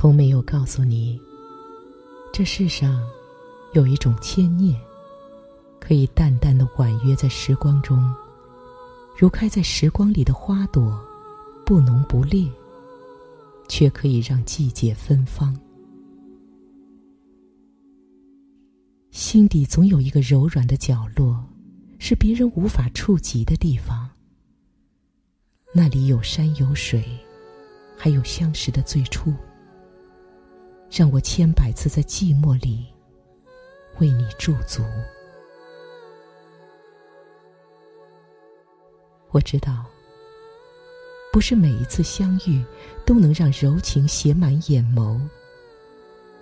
从没有告诉你，这世上有一种牵念，可以淡淡的婉约在时光中，如开在时光里的花朵，不浓不烈，却可以让季节芬芳。心底总有一个柔软的角落，是别人无法触及的地方。那里有山有水，还有相识的最初。让我千百次在寂寞里为你驻足。我知道，不是每一次相遇都能让柔情写满眼眸，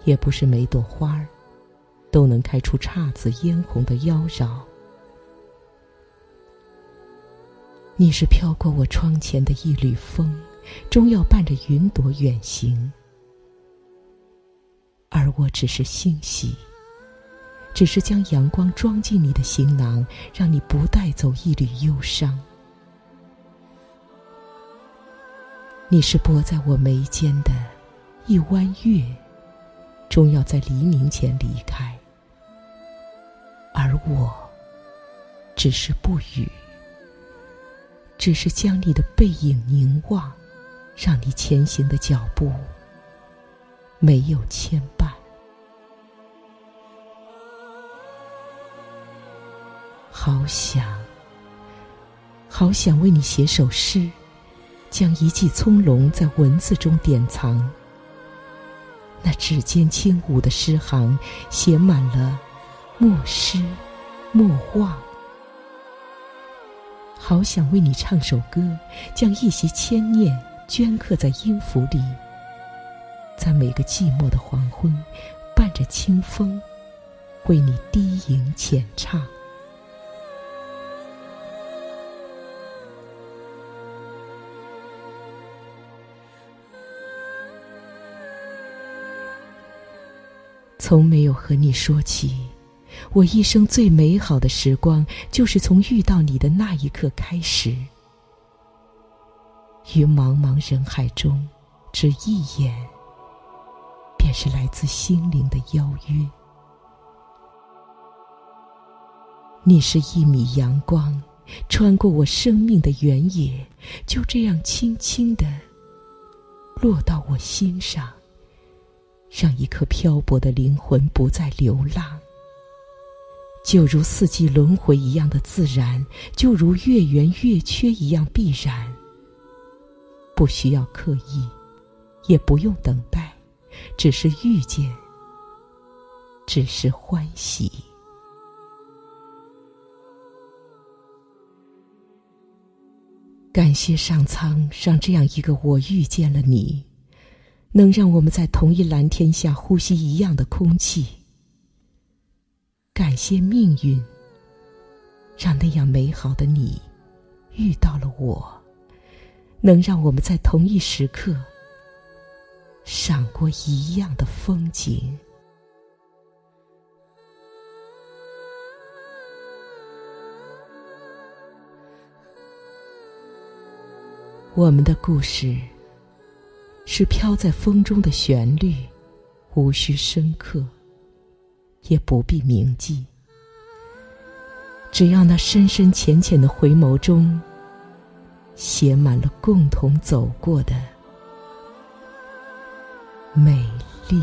也不是每朵花儿都能开出姹紫嫣红的妖娆。你是飘过我窗前的一缕风，终要伴着云朵远行。而我只是欣喜，只是将阳光装进你的行囊，让你不带走一缕忧伤。你是拨在我眉间的一弯月，终要在黎明前离开。而我只是不语，只是将你的背影凝望，让你前行的脚步没有牵好想，好想为你写首诗，将一季葱茏在文字中典藏。那指尖轻舞的诗行，写满了莫失莫忘。好想为你唱首歌，将一袭牵念镌刻在音符里，在每个寂寞的黄昏，伴着清风，为你低吟浅唱。从没有和你说起，我一生最美好的时光，就是从遇到你的那一刻开始。于茫茫人海中，只一眼，便是来自心灵的邀约。你是一米阳光，穿过我生命的原野，就这样轻轻的落到我心上。让一颗漂泊的灵魂不再流浪，就如四季轮回一样的自然，就如月圆月缺一样必然。不需要刻意，也不用等待，只是遇见，只是欢喜。感谢上苍，让这样一个我遇见了你。能让我们在同一蓝天下呼吸一样的空气。感谢命运，让那样美好的你遇到了我，能让我们在同一时刻赏过一样的风景。我们的故事。是飘在风中的旋律，无需深刻，也不必铭记。只要那深深浅浅的回眸中，写满了共同走过的美丽。